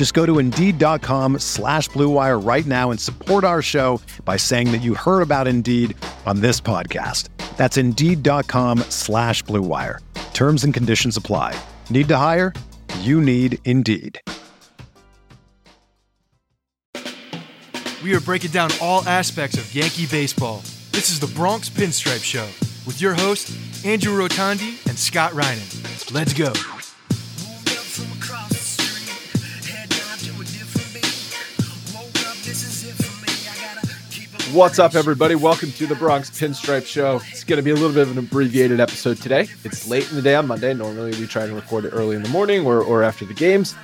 Just go to Indeed.com slash BlueWire right now and support our show by saying that you heard about Indeed on this podcast. That's Indeed.com slash BlueWire. Terms and conditions apply. Need to hire? You need Indeed. We are breaking down all aspects of Yankee baseball. This is the Bronx Pinstripe Show with your hosts, Andrew Rotondi and Scott Reinen. Let's go. What's up, everybody? Welcome to the Bronx Pinstripe Show. It's going to be a little bit of an abbreviated episode today. It's late in the day on Monday. Normally, we try to record it early in the morning or, or after the games.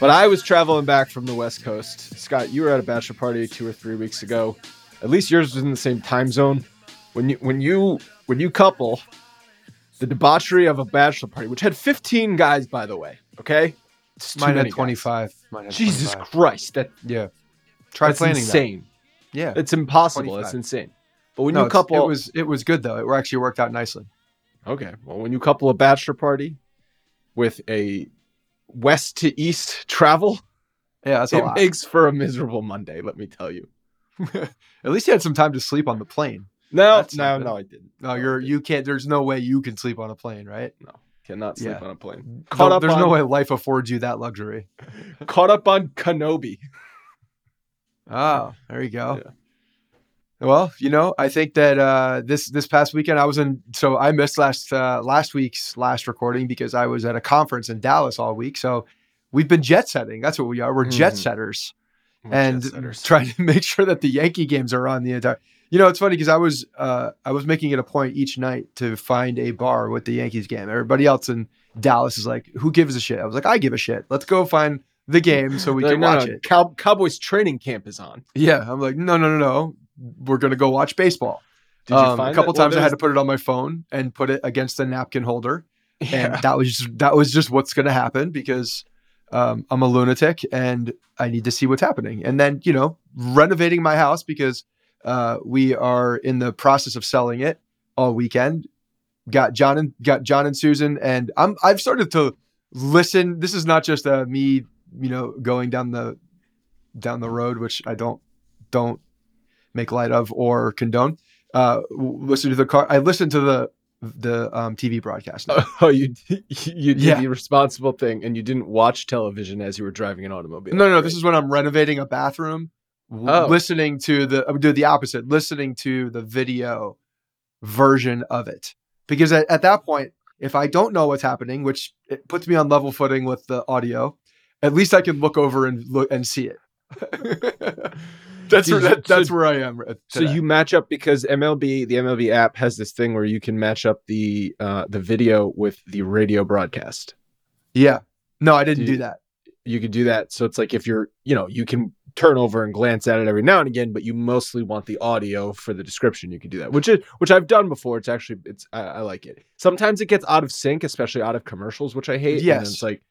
But I was traveling back from the West Coast. Scott, you were at a bachelor party two or three weeks ago. At least yours was in the same time zone. When you when you when you couple the debauchery of a bachelor party, which had 15 guys, by the way, okay? It's Mine had guys. 25. Mine had Jesus 25. Christ, that Yeah. Try that's planning insane. Yeah. It's impossible. 25. It's insane. But when no, you couple, it was it was good though. It actually worked out nicely. Okay. Well, when you couple a bachelor party with a west to east travel, Yeah, that's it lot. makes for a miserable Monday, let me tell you. At least you had some time to sleep on the plane. No, That's no, no, I didn't. No, you're you can't. There's no way you can sleep on a plane, right? No, cannot sleep Yeah. on a plane. Caught No, up there's on, no way life affords you that luxury. Caught up on Kenobi. Oh, there you go. Yeah. Well, you know, I think that uh, this this past weekend I was in. So I missed last uh, last week's last recording because I was at a conference in Dallas all week. So we've been jet setting. That's what we are. We're jet Mhm. setters. Jet and setters. trying to make sure that the Yankee games are on the entire. You know, it's funny because I was uh, I was making it a point each night to find a bar with the Yankees game. Everybody else in Dallas is like, "Who gives a shit?" I was like, "I give a shit. Let's go find the game so we Like, can no, watch no, it." Cow- Cowboys training camp is on. Yeah, I'm like, "No, no, no, no. We're gonna go watch baseball." Did you Um, find a couple that- well, times I had to put it on my phone and put it against the napkin holder, Yeah. and that was just, that was just what's going to happen because um, I'm a lunatic and I need to see what's happening. And then you know, renovating my house because uh, we are in the process of selling it all weekend. Got John and got John and Suzyn, and I'm I've started to listen. This is not just uh, me, you know, going down the down the road, which I don't don't make light of or condone. Uh, listen to the car. I listened to the the um, TV broadcast. now. Oh, you you did Yeah. the responsible thing, and you didn't watch television as you were driving an automobile. no, no, Great. this is when I'm renovating a bathroom. Oh. Listening to the, I would do the opposite. Listening to the video version of it, because at, at that point, if I don't know what's happening, which it puts me on level footing with the audio, at least I can look over and look and see it. that's where, that, that's so- where I am. at So you match up because MLB, the MLB app has this thing where you can match up the uh, the video with the radio broadcast. yeah. No, I didn't Do do that. You could do that. So it's like if you're, you know, you can turn over and glance at it every now and again, but you mostly want the audio for the description. You can do that, which is which I've done before. It's actually it's I, I like it. Sometimes it gets out of sync, especially out of commercials, which I hate. And then Yes. it's like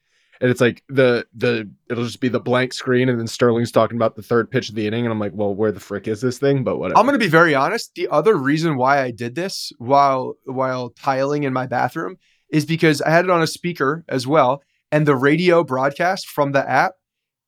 and it's like the the it'll just be the blank screen and then Sterling's talking about the third pitch of the inning and I'm like, well, where the frick is this thing? But whatever. I'm going to be very honest. The other reason why I did this while while tiling in my bathroom is because I had it on a speaker as well, and the radio broadcast from the app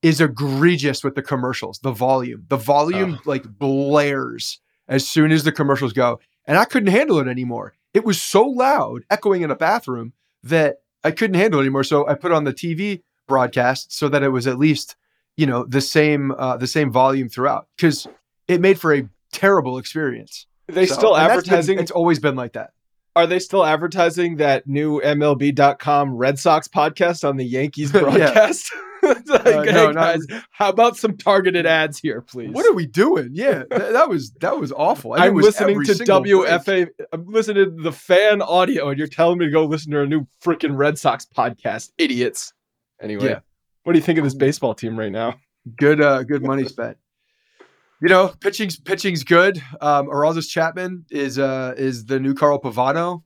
is egregious with the commercials. The volume, the volume like blares as soon as the commercials go, and I couldn't handle it anymore. It was so loud, echoing in a bathroom that I couldn't handle it anymore. So I put on the TV broadcast so that it was at least you know the same uh, the same volume throughout because it made for a terrible experience. they So- still been- advertising it's always been like that. Are they still advertising that new MLB.com Red Sox podcast on the Yankees broadcast? like, Uh, hey no, not- how about some targeted ads here, please? What are we doing? Yeah, th- that was that was awful. I'm was listening to. WFA. I'm listening to the fan audio, and you're telling me to go listen to a new freaking Red Sox podcast, idiots. Anyway, Yeah. what do you think of this baseball team right now? Good, uh, good money spent. You know, pitching's pitching's good. Um, Aroldis Chapman is uh is the new Carl Pavano.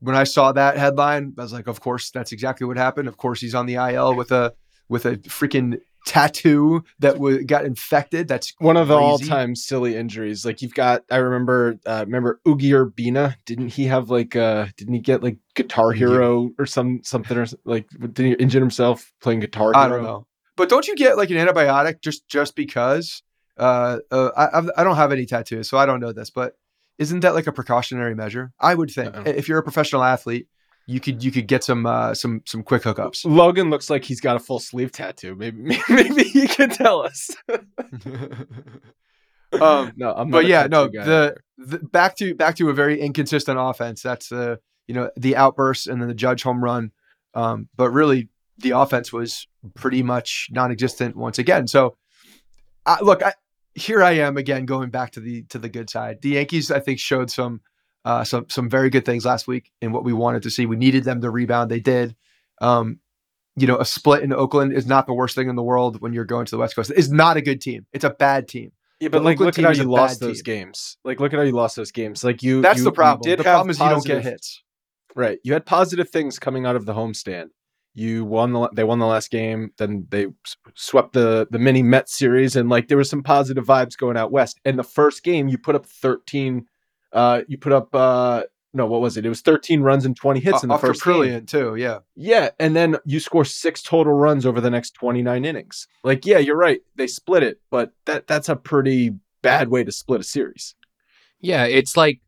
When I saw that headline, I was like, of course, that's exactly what happened. Of course, he's on the IL with a with a freaking tattoo that w- got infected. That's One of the crazy. all-time silly injuries. Like you've got, I remember, uh, remember Ugi Urbina. Didn't he have like, uh, didn't he get like Guitar Hero or some something or like? Did he injure himself playing Guitar Hero? I don't know. But don't you get like an antibiotic just just because? Uh, uh I I've- don't have any tattoos, so I don't know this. But isn't that like a precautionary measure? I would think Uh-uh. if you're a professional athlete, you could you could get some uh, some some quick hookups. Logan looks like he's got a full sleeve tattoo. Maybe maybe he can tell us. um, no, I'm not. but yeah, no. The, the back to back to a very inconsistent offense. That's uh you know the outburst and then the Judge home run. Um, but really, the offense was pretty much non-existent once again. So, I, look, I, here I am again going back to the to the good side. The Yankees, I think, showed some uh, some some very good things last week and what we wanted to see. We needed them to rebound. They did. Um, you know, a split in Oakland is not the worst thing in the world when you're going to the West Coast. It's not a good team. It's a bad team. Yeah, but The like, Oakland look at how you lost those team. games. Like, look at how you lost those games. Like you, That's you- the problem. did The problem is you don't positive- get hits. Right. You had positive things coming out of the homestand. You won the they won the last game, then they swept the the mini Met series and like there was some positive vibes going out west. And the first game you put up 13 uh you put up uh no, what was it? It was 13 runs and 20 hits in the first game. Caprillion too. Yeah. Yeah, and then you score six total runs over the next 29 innings. Like, yeah, you're right. They split it, but that that's a pretty bad way to split a series. Yeah, it's like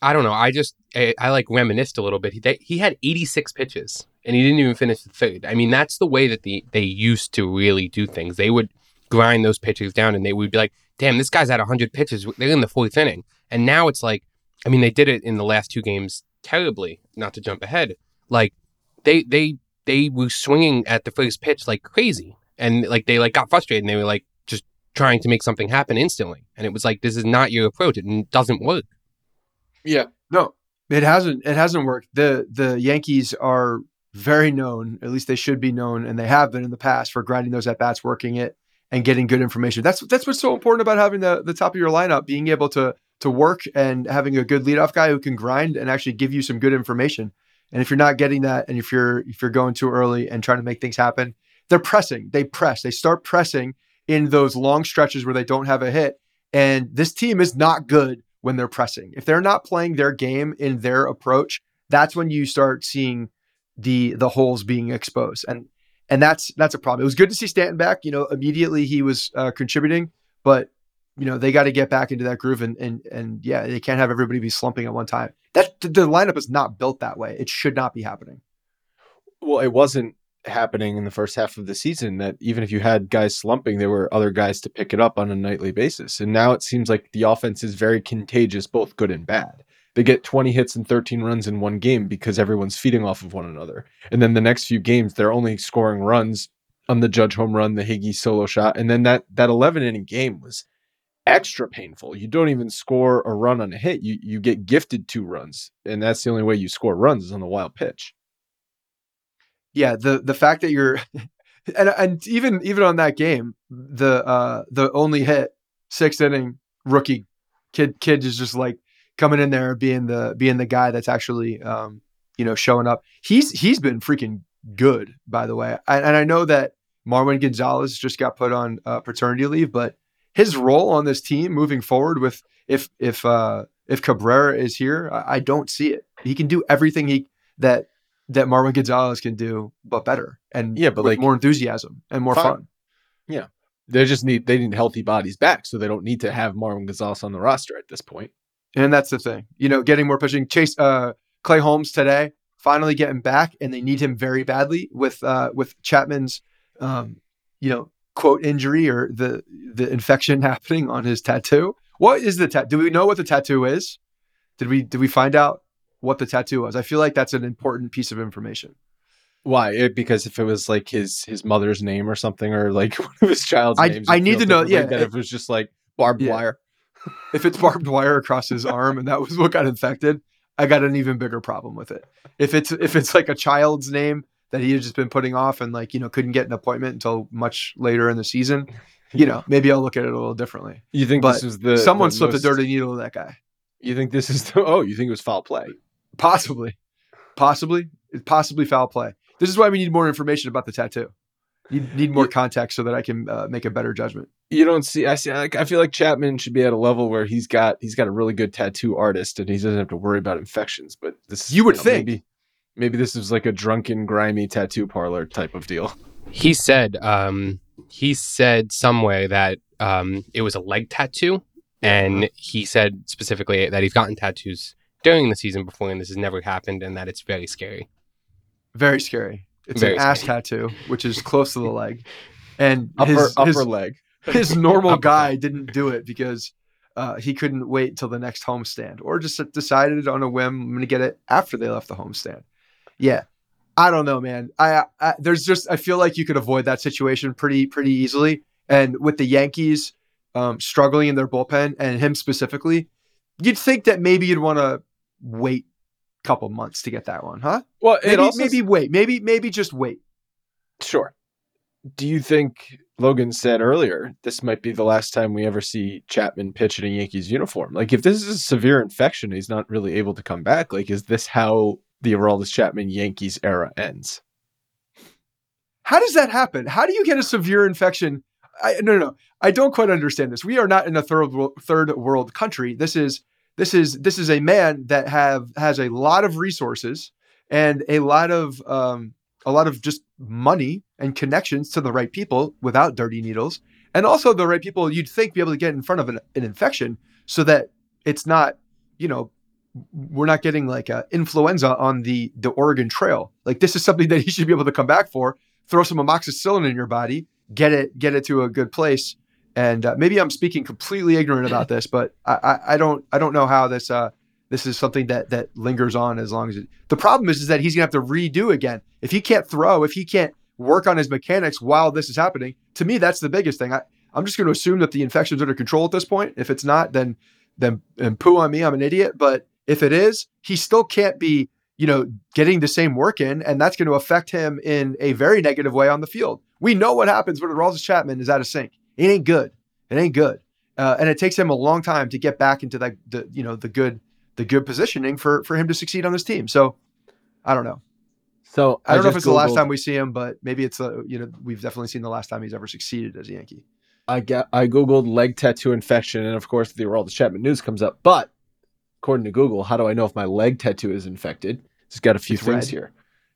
I don't know. I just I, I like reminisced a little bit. He they, he had 86 pitches and he didn't even finish the third. I mean, that's the way that the they used to really do things. They would grind those pitches down and they would be like, "Damn, this guy's had 100 pitches. They're in the fourth inning." And now it's like, I mean, they did it in the last two games terribly. Not to jump ahead, like they they they were swinging at the first pitch like crazy, and like they like got frustrated and they were like just trying to make something happen instantly. And it was like, this is not your approach. It doesn't work. Yeah. No, it hasn't. It hasn't worked. the The Yankees are very known, at least they should be known, and they have been in the past for grinding those at bats, working it, and getting good information. That's that's what's so important about having the the top of your lineup, being able to to work and having a good leadoff guy who can grind and actually give you some good information. And if you're not getting that, and if you're if you're going too early and trying to make things happen, they're pressing. They press. They start pressing in those long stretches where they don't have a hit. And this team is not good when they're pressing. If they're not playing their game in their approach, that's when you start seeing the the holes being exposed. And and that's that's a problem. It was good to see Stanton back. You know, immediately he was uh, contributing, but you know they got to get back into that groove. And and and yeah, they can't have everybody be slumping at one time. That the lineup is not built that way. It should not be happening. Well, it wasn't happening in the first half of the season that even if you had guys slumping, there were other guys to pick it up on a nightly basis. And now it seems like the offense is very contagious, both good and bad. They get 20 hits and 13 runs in one game because everyone's feeding off of one another. And then the next few games, they're only scoring runs on the Judge home run, the Higgy solo shot. And then that that 11 inning game was extra painful. You don't even score a run on a hit. You you get gifted two runs. And that's the only way you score runs is on the wild pitch. yeah the the fact that you're and and even even on that game the uh the only hit sixth inning rookie kid kid is just like coming in there being the being the guy that's actually um you know showing up he's he's been freaking good by the way I, and i know that marwin gonzalez just got put on uh, paternity leave but his role on this team moving forward with if if uh if cabrera is here i, I don't see it he can do everything he that that Marwin Gonzalez can do, but better and Yeah, but with like- more enthusiasm and more Fine. fun. Yeah, they just need they need healthy bodies back, so they don't need to have Marwin Gonzalez on the roster at this point. And that's the thing, you know, getting more pushing. Chase uh, Clay Holmes today finally getting back, and they need him very badly with uh, with Chapman's, um, you know, quote injury or the the infection happening on his tattoo. What is the tattoo? Do we know what the tattoo is? Did we did we find out? what the tattoo was. I feel like that's an important piece of information. Why? It, because if it was like his his mother's name or something, or like one of his child's I- names, I need to know- yeah, that it- if it was just like barbed Yeah. wire. If it's barbed wire across his arm and that was what got infected, I got an even bigger problem with it. If it's if it's like a child's name that he had just been putting off and like you know couldn't get an appointment until much later in the season, you know maybe I'll look at it a little differently. You think But this was the Someone the slipped most- a dirty needle to that guy. You think this is the? Oh, you think it was foul play? Possibly, possibly, possibly foul play. This is why we need more information about the tattoo. Need need more context so that I can uh, make a better judgment. You don't see. I see. Like, I feel like Chapman should be at a level where he's got he's got a really good tattoo artist, and he doesn't have to worry about infections. But this, You would know, think. maybe, maybe this is like a drunken, grimy tattoo parlor type of deal. He said um, he said somewhere that um, it was a leg tattoo, and he said specifically that he's gotten tattoos during the season before, and this has never happened, and that it's very scary. Very scary. It's Very an ass tattoo, which is close to the leg, and Upper his, upper his, leg. his normal guy didn't do it because uh, he couldn't wait till the next homestand, or just decided on a whim I'm going to get it after they left the homestand. Yeah, I don't know, man. I, I there's just I feel like you could avoid that situation pretty pretty easily, and with the Yankees um, struggling in their bullpen and him specifically, you'd think that maybe you'd want to wait couple months to get that one, huh? Well, Maybe also maybe wait, maybe maybe just wait. Sure. Do you think Logan said earlier this might be the last time we ever see Chapman pitch in a Yankees uniform? Like, if this is a severe infection, he's not really able to come back. Like, is this how the Aroldis Chapman Yankees era ends? How does that happen? How do you get a severe infection? I, no, no, no. I don't quite understand this. We are not in a third world, third world country. This is this is this is a man that have has a lot of resources and a lot of um, a lot of just money and connections to the right people without dirty needles, and also the right people you'd think be able to get in front of an, an infection so that it's not, you know, we're not getting like a influenza on the the Oregon Trail. Like this is something that he should be able to come back for. Throw some amoxicillin in your body, get it get it to a good place. And uh, maybe I'm speaking completely ignorant about this, but I, I, don't I don't know how this uh this is something that that lingers on as long as it. The problem is is that he's gonna have to redo again if he can't throw, if he can't work on his mechanics while this is happening. To me, that's the biggest thing. I, I'm just to assume that the infection's under control at this point. If it's not, then then and poo on me, I'm an idiot. But if it is, he still can't be, you know, getting the same work in, and that's going to affect him in a very negative way on the field. We know what happens when Aroldis Chapman is out of sync. It ain't good. It ain't good, uh, and it takes him a long time to get back into that, the you know, the good, the good positioning for for him to succeed on this team. So, I don't know. So I don't know if it's the last time we see him, but maybe it's a you know we've definitely seen the last time he's ever succeeded as a Yankee. I got I googled leg tattoo infection, and of course the Aroldis Chapman news comes up. But according to Google, how do I know if my leg tattoo is infected? It's got a few It's things red. here: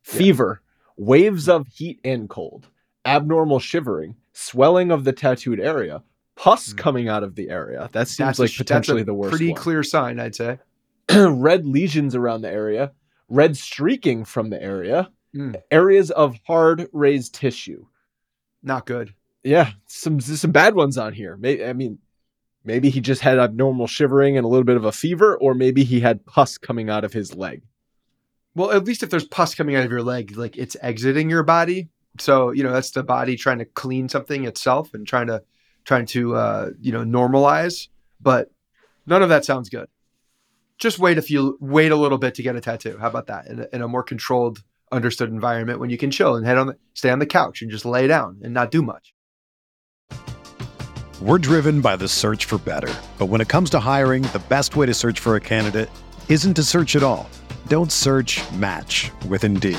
Yeah. fever, waves of heat and cold, abnormal shivering, swelling of the tattooed area, pus Hmm. coming out of the area. That seems That's like sh- potentially a the worst. Pretty one. clear sign, I'd say. red lesions around the area, red streaking from the area, Mm. areas of hard raised tissue. Not good. Yeah, some some bad ones on here. Maybe I mean, maybe he just had abnormal shivering and a little bit of a fever, or maybe he had pus coming out of his leg. Well, at least if there's pus coming out of your leg, like it's exiting your body. So you know that's the body trying to clean something itself and trying to trying to uh, you know normalize. But none of that sounds good. Just wait a few, wait a little bit to get a tattoo. How about that? In a, in a more controlled, understood environment when you can chill and head on the, stay on the couch and just lay down and not do much. We're driven by the search for better. But when it comes to hiring, the best way to search for a candidate isn't to search at all. Don't search match with Indeed.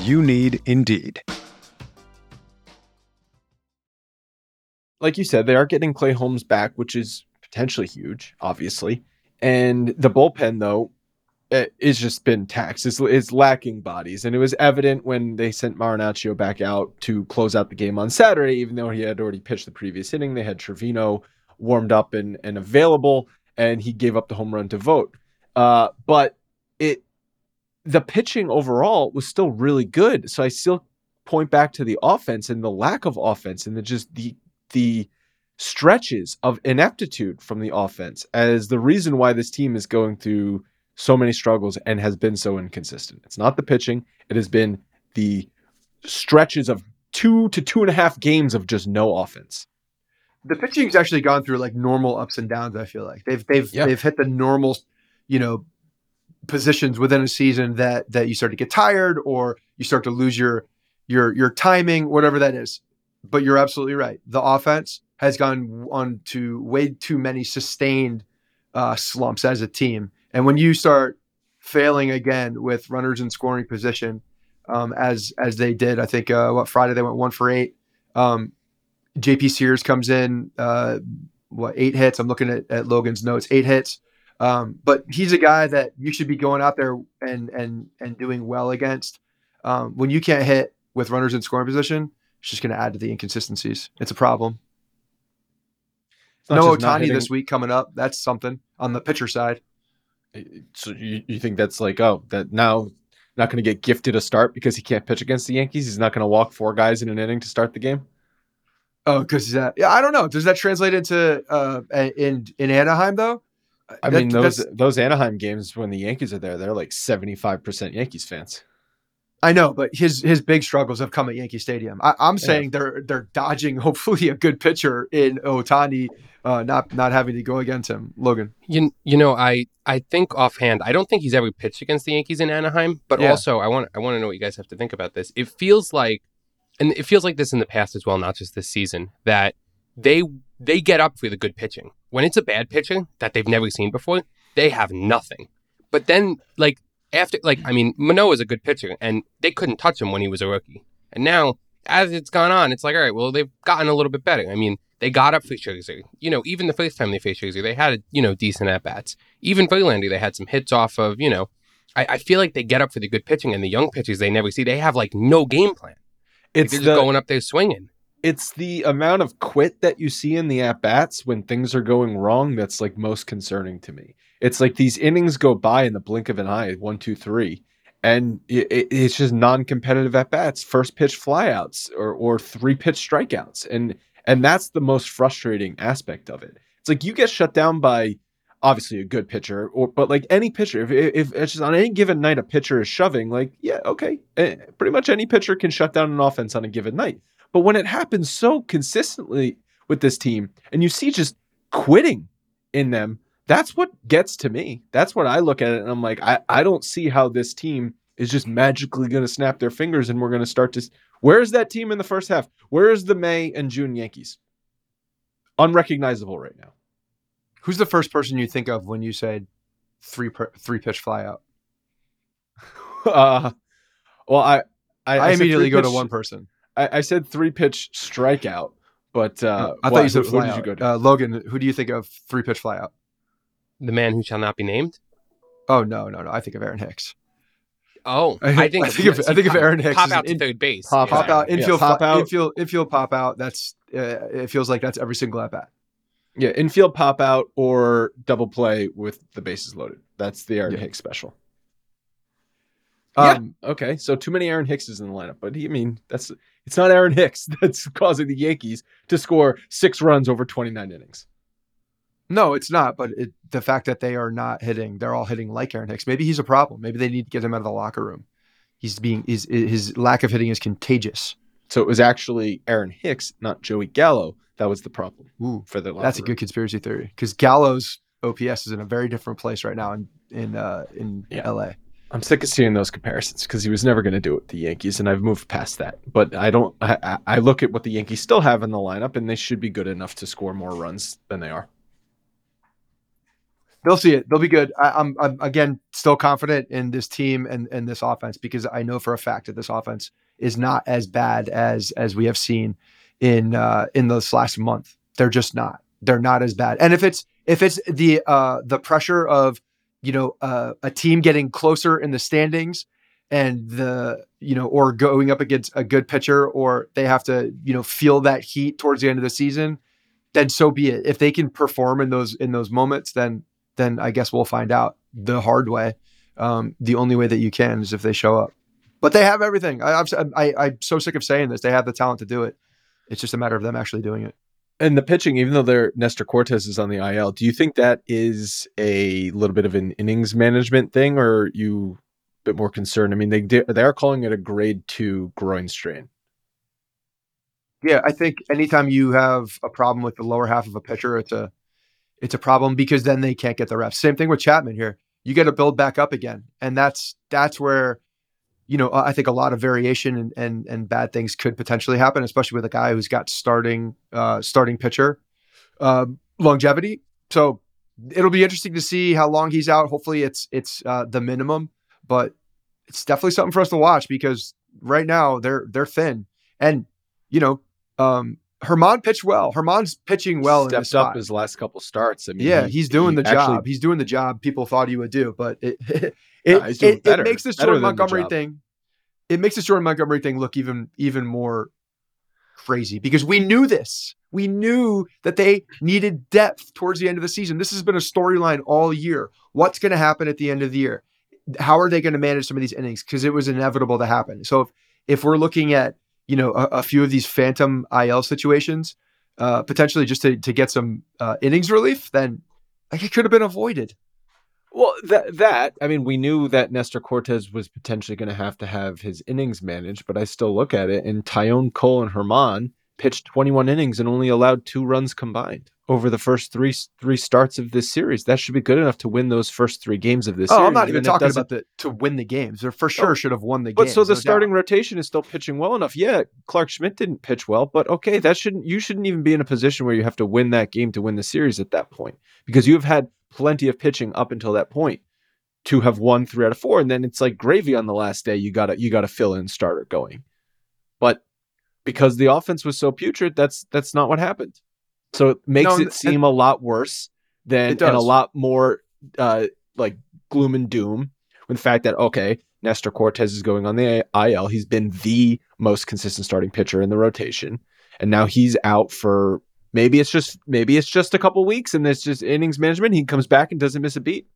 You need Indeed. like you said, they are getting Clay Holmes back, which is potentially huge, obviously. And the bullpen, though, is just been taxed. It's, it's lacking bodies, and it was evident when they sent Marinaccio back out to close out the game on Saturday. Even though he had already pitched the previous inning, they had Trivino warmed up and, and available, and he gave up the home run to Vogt. Uh, but it the pitching overall was still really good. So I still point back to the offense and the lack of offense and the just the the stretches of ineptitude from the offense as the reason why this team is going through so many struggles and has been so inconsistent. It's not the pitching, it has been the stretches of two to two and a half games of just no offense. The pitching's actually gone through like normal ups and downs. I feel like they've they've Yeah. they've hit the normal, you know, positions within a season that that you start to get tired or you start to lose your your your timing, whatever that is. But you're absolutely right. The offense has gone on to way too many sustained uh, slumps as a team, and when you start failing again with runners in scoring position, um, as as they did, I think uh, what Friday they went one for eight. Um, JP Sears comes in, uh, what eight hits? I'm looking at, at Logan's notes, eight hits. Um, but he's a guy that you should be going out there and and and doing well against. Um, when you can't hit with runners in scoring position, it's just going to add to the inconsistencies. It's a problem. It's No Ohtani this week coming up. That's something on the pitcher side. So you, you think that's like, oh, that now not going to get gifted a start because he can't pitch against the Yankees? He's not going to walk four guys in an inning to start the game? Oh, because uh, yeah, I don't know. Does that translate into uh, in in Anaheim though? I That- mean, those that's- those Anaheim games when the Yankees are there, they're like 75% Yankees fans. I know, but his his big struggles have come at Yankee Stadium. I, I'm saying they're they're dodging hopefully a good pitcher in Ohtani, uh, not not having to go against him. Logan, You, you know, I, I think offhand, I don't think he's ever pitched against the Yankees in Anaheim. But Yeah. also, I want I want to know what you guys have to think about this. It feels like, and it feels like this in the past as well, not just this season, that they they get up for the good pitching. When it's a bad pitcher that they've never seen before, they have nothing. But then, like after, like I mean, Manoah is a good pitcher, and they couldn't touch him when he was a rookie. And now, as it's gone on, it's like, all right, well, they've gotten a little bit better. I mean, they got up for Scherzer. You know, even the first time they faced Scherzer, they had, you know, decent at bats. Even Verlander, they had some hits off of, you know, I, I feel like they get up for the good pitching and the young pitchers they never see. They have like no game plan. Like, It's they're just going up there swinging. It's the amount of quit that you see in the at bats when things are going wrong that's like most concerning to me. It's like these innings go by in the blink of an eye, one, two, three, and it, it- it's just non-competitive at bats, first pitch flyouts or or three pitch strikeouts, and and that's the most frustrating aspect of it. It's like you get shut down by obviously a good pitcher, or but like any pitcher, if if it's just on any given night a pitcher is shoving, like yeah, okay, eh, pretty much any pitcher can shut down an offense on a given night. But when it happens so consistently with this team, and you see just quitting in them, that's what gets to me. That's what I look at it and I'm like, I, I don't see how this team is just magically going to snap their fingers and we're going to start to. Where's that team in the first half? Where's the May and June Yankees? Unrecognizable right now. who's the first person you think of when you said three per, three pitch flyout? Uh, well, I I, I, said immediately go to one person. I, I said three pitch strikeout, but uh, I what- thought you said who, who flyout. did you go to? Uh, Logan, who do you think of three pitch flyout? The man who shall not be named. Oh no, no, no! I think of Aaron Hicks. Oh, I- I think I think of- I think of Aaron Hicks Pop out an to in- third base. Pop Pop out, infield, pop fly- out. infield, infield, pop out. That's uh, it. Feels like that's every single at bat. Yeah, infield pop out or double play with the bases loaded. That's the Aaron Yeah. Hicks special. Um, Okay, so too many Aaron Hickses in the lineup, but he, I mean, that's it's not Aaron Hicks that's causing the Yankees to score six runs over 29 innings. No, it's not. But it, the fact that they are not hitting, they're all hitting like Aaron Hicks. Maybe he's a problem. Maybe they need to get him out of the locker room. He's being his his lack of hitting is contagious So it was actually Aaron Hicks, not Joey Gallo, that was the problem Ooh, for the. that's a good conspiracy theory because Gallo's OPS is in a very different place right now in in uh, in Yeah. LA. I'm sick of seeing those comparisons because he was never going to do it with the Yankees, and I've moved past that. But I don't. I, I- look at what the Yankees still have in the lineup, and they should be good enough to score more runs than they are. They'll see it. They'll be good. I, I'm, I'm again still confident in this team and, and this offense because I know for a fact that this offense is not as bad as as we have seen in uh, in this last month. They're just not. They're not as bad. And if it's if it's the uh, the pressure of you know uh, a team getting closer in the standings and the you know or going up against a good pitcher or they have to you know feel that heat towards the end of the season, then so be it. If they can perform in those in those moments, then then I guess we'll find out the hard way. Um, the only way that you can is if they show up. But they have everything. I, I'm I, I'm so sick of saying this. They have the talent to do it. It's just a matter of them actually doing it. And the pitching, even though their Nestor Cortes is on the IL, do you think that is a little bit of an innings management thing, or you a bit more concerned? I mean, they they are calling it a grade two groin strain. Yeah, I think anytime you have a problem with the lower half of a pitcher, it's a it's a problem because then they can't get the reps. Same thing with Chapman here. You got to build back up again, and that's that's where you know I think a lot of variation and and, and bad things could potentially happen, especially with a guy who's got starting uh, starting pitcher um, longevity. So it'll be interesting to see how long he's out. Hopefully, it's it's uh, the minimum, but it's definitely something for us to watch because right now they're they're thin, and you know um, German pitched well. German's pitching well in this stepped up his last couple starts. I mean, yeah, he- he's doing he the actually- job. He's doing the job people thought he would do, but it it Yeah, he's doing it, it better- makes this better Jordan the Montgomery thing. It makes the Jordan Montgomery thing look even even more crazy because we knew this. We knew that they needed depth towards the end of the season. This has been a storyline all year. What's going to happen at the end of the year? How are they going to manage some of these innings? Because it was inevitable to happen. So if if we're looking at you know a, a few of these phantom IL situations, uh, potentially just to to get some uh, innings relief, then like it could have been avoided. Well, that that I mean, we knew that Nestor Cortes was potentially going to have to have his innings managed, but I still look at it and Taillon Cole and German pitched 21 innings and only allowed two runs combined over the first three three starts of this series. That should be good enough to win those first three games of this. Oh, series. I'm not even talking about the to win the games. They for sure Oh, should have won the game. But so the no doubt. starting rotation is still pitching well enough. Yeah, Clarke Schmidt didn't pitch well, but okay, that shouldn't you shouldn't even be in a position where you have to win that game to win the series at that point because you have had plenty of pitching up until that point to have won three out of four, and then it's like gravy on the last day. You gotta you gotta fill in starter going, but because the offense was so putrid, that's that's not what happened. So it makes No, it seem a lot worse than and a lot more uh, like gloom and doom with the fact that okay, Nestor Cortes is going on the IL. He's been the most consistent starting pitcher in the rotation, and now he's out for maybe it's just maybe it's just a couple weeks, and it's just innings management. He comes back and doesn't miss a beat.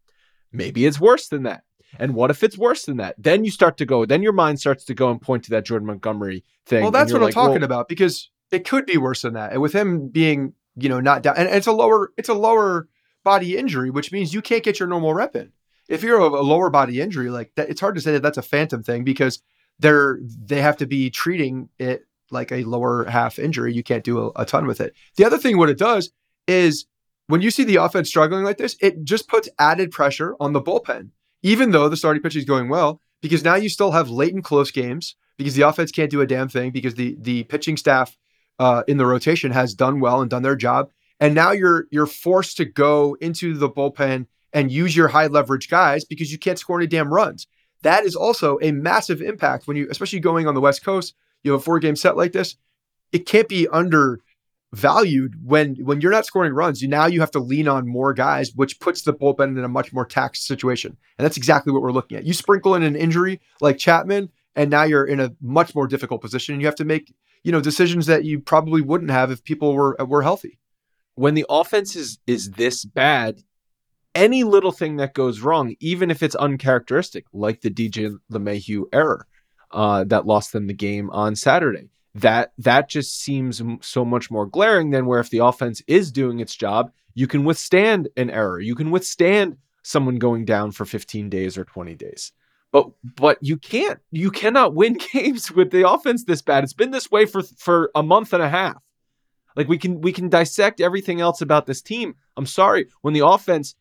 Maybe it's worse than that. And what if it's worse than that? Then you start to go. Then your mind starts to go and point to that Jordan Montgomery thing. Well, that's what I'm talking well, about because it could be worse than that. And with him being, you know, not down, and it's a lower, it's a lower body injury, which means you can't get your normal rep in. If you're a, a lower body injury like that, it's hard to say that that's a phantom thing because they're they have to be treating it like a lower half injury. You can't do a, a ton with it. The other thing, what it does is when you see the offense struggling like this, it just puts added pressure on the bullpen, even though the starting pitching is going well, because now you still have late and close games because the offense can't do a damn thing because the the pitching staff uh, in the rotation has done well and done their job, and now you're you're forced to go into the bullpen and use your high leverage guys because you can't score any damn runs. That is also a massive impact when you, especially going on the West Coast, you have a four game set like this. It can't be undervalued when when you're not scoring runs. You now you have to lean on more guys, which puts the bullpen in a much more taxed situation. And that's exactly what we're looking at. You sprinkle in an injury like Chapman, and now you're in a much more difficult position. You have to make you know decisions that you probably wouldn't have if people were were healthy. when the offense is is this bad, any little thing that goes wrong, even if it's uncharacteristic, like the DJ LeMahieu error uh, that lost them the game on Saturday, that that just seems so much more glaring than where if the offense is doing its job, you can withstand an error, you can withstand someone going down for 15 days or 20 days. But but you can't you cannot win games with the offense this bad. It's been this way for for a month and a half. Like we can we can dissect everything else about this team. I'm sorry when the offense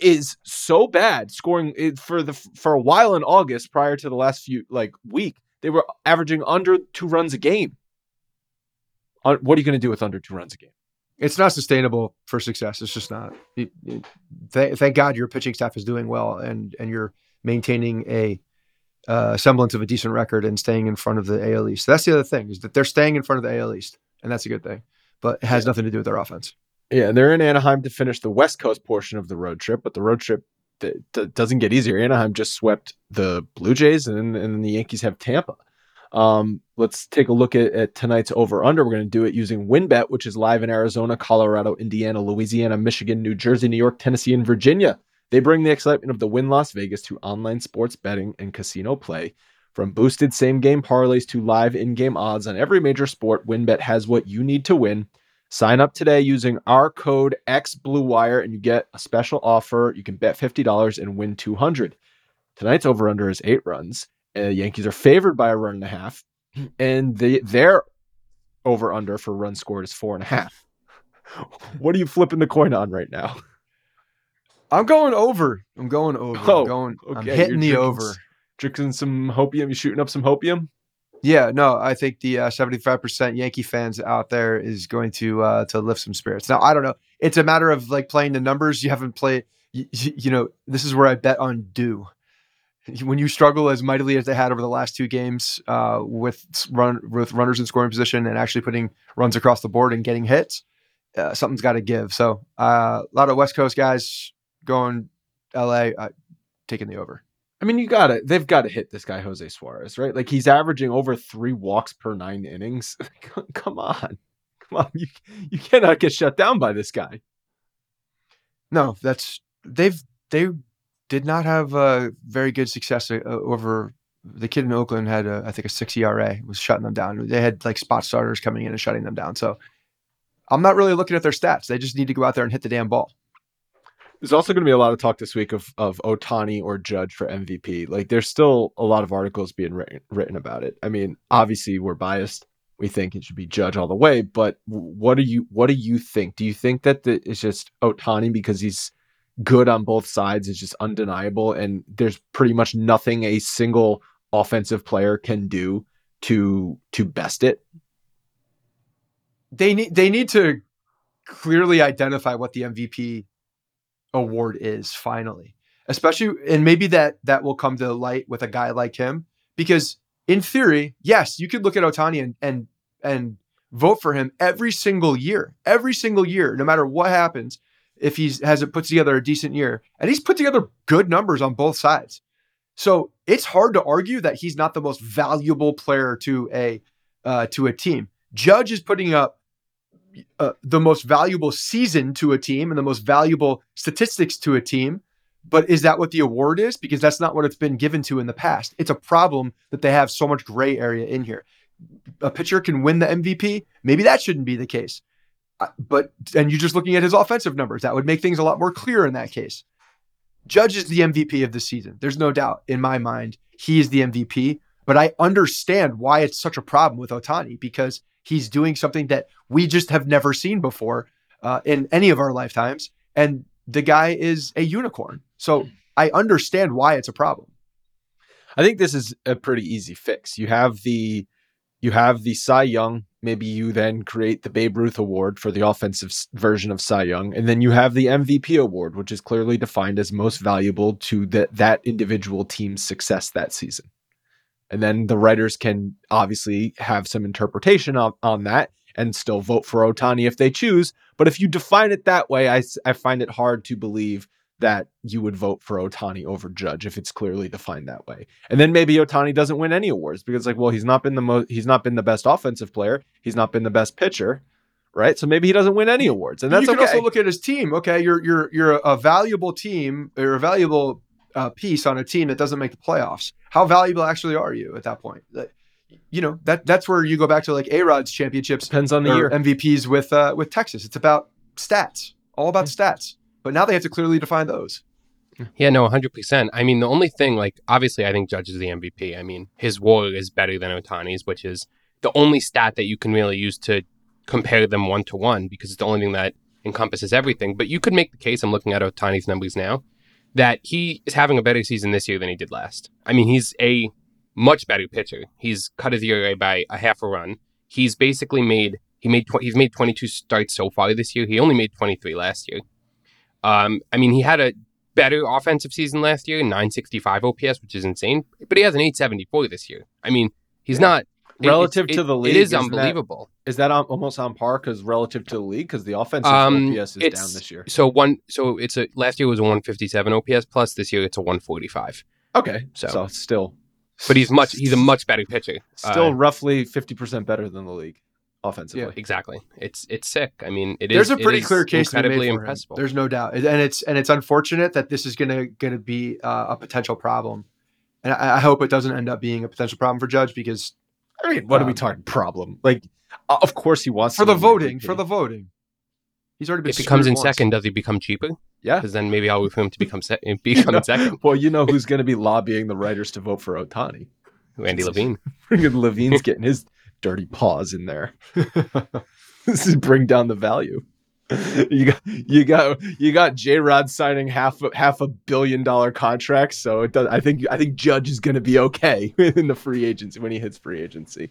is so bad, scoring for the for a while in August prior to the last few like week, they were averaging under two runs a game. What are you going to do with under two runs a game? It's not sustainable for success. It's just not. It, it, th- thank God your pitching staff is doing well, and and you're maintaining a uh, semblance of a decent record and staying in front of the AL East. That's the other thing is that they're staying in front of the AL East, and that's a good thing. But it has yeah. nothing to do with their offense. Yeah, they're in Anaheim to finish the West Coast portion of the road trip, but the road trip th- doesn't get easier. Anaheim just swept the Blue Jays, and and the Yankees have Tampa. Um, let's take a look at, at tonight's over under. We're going to do it using WynnBET, which is live in Arizona, Colorado, Indiana, Louisiana, Michigan, New Jersey, New York, Tennessee, and Virginia. They bring the excitement of the Wynn Las Vegas to online sports betting and casino play. From boosted same game parlays to live in game odds on every major sport, WynnBET has what you need to win. Sign up today using our code XBlueWire and you get a special offer. You can bet $50 and win 200. Tonight's over under is eight runs. Uh, Yankees are favored by a run and a half, and the their over under for runs scored is four and a half. what are you flipping the coin on right now? I'm going over. I'm going over. Oh, I'm going. Okay. I'm hitting You're the over. Drinking some hopium. You shooting up some hopium? Yeah, no, I think the uh, 75% Yankee fans out there is going to uh, to lift some spirits. Now, I don't know. It's a matter of like playing the numbers. You haven't played. You, you know, this is where I bet on do when you struggle as mightily as they had over the last two games uh, with run with runners in scoring position and actually putting runs across the board and getting hits, uh, something's got to give. So uh, a lot of West Coast guys going LA, uh, taking the over. I mean, you got to they've got to hit this guy Jose Suarez, right? Like he's averaging over three walks per nine innings. come on, come on, you you cannot get shut down by this guy. No, that's they've they did not have a very good success uh, over the kid in Oakland had a, I think a six ERA was shutting them down. They had like spot starters coming in and shutting them down. So I'm not really looking at their stats. They just need to go out there and hit the damn ball. There's also going to be a lot of talk this week of of Ohtani or Judge for MVP. Like there's still a lot of articles being written, written about it. I mean, obviously we're biased. We think it should be Judge all the way. But what do you what do you think? Do you think that the, it's just Ohtani because he's good on both sides is just undeniable. And there's pretty much nothing a single offensive player can do to to best it. They need they need to clearly identify what the MVP award is finally. Especially and maybe that that will come to light with a guy like him because in theory, yes, you could look at ohtani and and and vote for him every single year. Every single year, no matter what happens if he has it puts together a decent year. And he's put together good numbers on both sides. So it's hard to argue that he's not the most valuable player to a uh, to a team. Judge is putting up uh, the most valuable season to a team and the most valuable statistics to a team. But is that what the award is? Because that's not what it's been given to in the past. It's a problem that they have so much gray area in here. A pitcher can win the MVP. Maybe that shouldn't be the case but and you're just looking at his offensive numbers. That would make things a lot more clear in that case. Judge is the MVP of the season. There's no doubt in my mind he is the MVP. But I understand why it's such a problem with Ohtani because he's doing something that we just have never seen before uh, in any of our lifetimes, and the guy is a unicorn. So I understand why it's a problem. I think this is a pretty easy fix. You have the you have the Cy Young maybe you then create the Babe Ruth Award for the offensive version of Cy Young, and then you have the MVP award, which is clearly defined as most valuable to that that individual team's success that season. And then the writers can obviously have some interpretation on, on that and still vote for Ohtani if they choose. But if you define it that way, I, I find it hard to believe that you would vote for Ohtani over Judge if it's clearly defined that way. And then maybe Ohtani doesn't win any awards because like, well, he's not been the most he's not been the best offensive player, he's not been the best pitcher, right? So maybe he doesn't win any awards. And that's you can okay. also look at his team. Okay, you're you're you're a valuable team, you're a valuable uh, piece on a team that doesn't make the playoffs. How valuable actually are you at that point? you know that that's where you go back to like A Rod's championships. Depends on the year MVPs with uh, with Texas. It's about stats, all about mm-hmm. stats. But now they have to clearly define those. Yeah, no, 100%. I mean, the only thing, like, obviously, I think Judge is the MVP. I mean, his war is better than Ohtani's, which is the only stat that you can really use to compare them one to one because it's the only thing that encompasses everything. But you could make the case, I'm looking at Ohtani's numbers now, that he is having a better season this year than he did last. I mean, he's a much better pitcher. He's cut his ERA by a half a run. He's basically made he made tw- he's made 22 starts so far this year. He only made 23 last year. Um, I mean, he had a better offensive season last year, 965 OPS, which is insane. But he has an 874 this year. I mean, he's not Relative it- to the league, It is unbelievable. Is that on, almost on par? Because relative to the league, because the offensive Um, OPS is down this year. So one, so it's a last year was a 157 OPS plus. This year it's a 145. Okay, so, So- still, But he's much he's a much better pitcher. still Uh, roughly fifty percent better than the league offensively. Yeah, exactly. It's it's sick. I mean, it is. There's a pretty is clear case to be incredibly made for him. impressive. There's no doubt, and it's and it's unfortunate that this is gonna gonna be uh, a potential problem, and I, I hope it doesn't end up being a potential problem for Judge because I mean, what are we Um, talking problem? Like, uh, Uh, of course he wants for to the voting, MVP. for the voting, he's already been. if he comes in once. second, does he become cheaper? yeah. Because then maybe I'll root for him to become se- become know, second. Well, you know who's going to be lobbying the writers to vote for Ohtani? Randy Levine. Freaking Levine's getting his dirty paws in there. this is bring down the value. You got you got you got J Rod signing half a, half a billion dollar contract, so it does. I think I think Judge is going to be okay in the free agency when he hits free agency.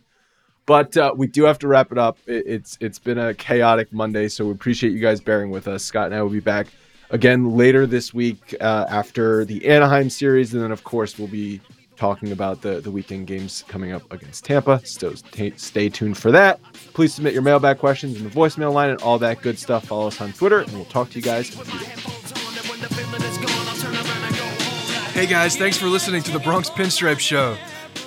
But uh, we do have to wrap it up. It, it's it's been a chaotic Monday, so we appreciate you guys bearing with us. Scott and I will be back again later this week uh, after the Anaheim series, and then of course we'll be talking about the the weekend games coming up against Tampa. So stay, stay tuned for that. Please submit your mailbag questions in the voicemail line and all that good stuff. Follow us on Twitter, and we'll talk to you guys. Hey guys, thanks for listening to the Bronx Pinstripe Show.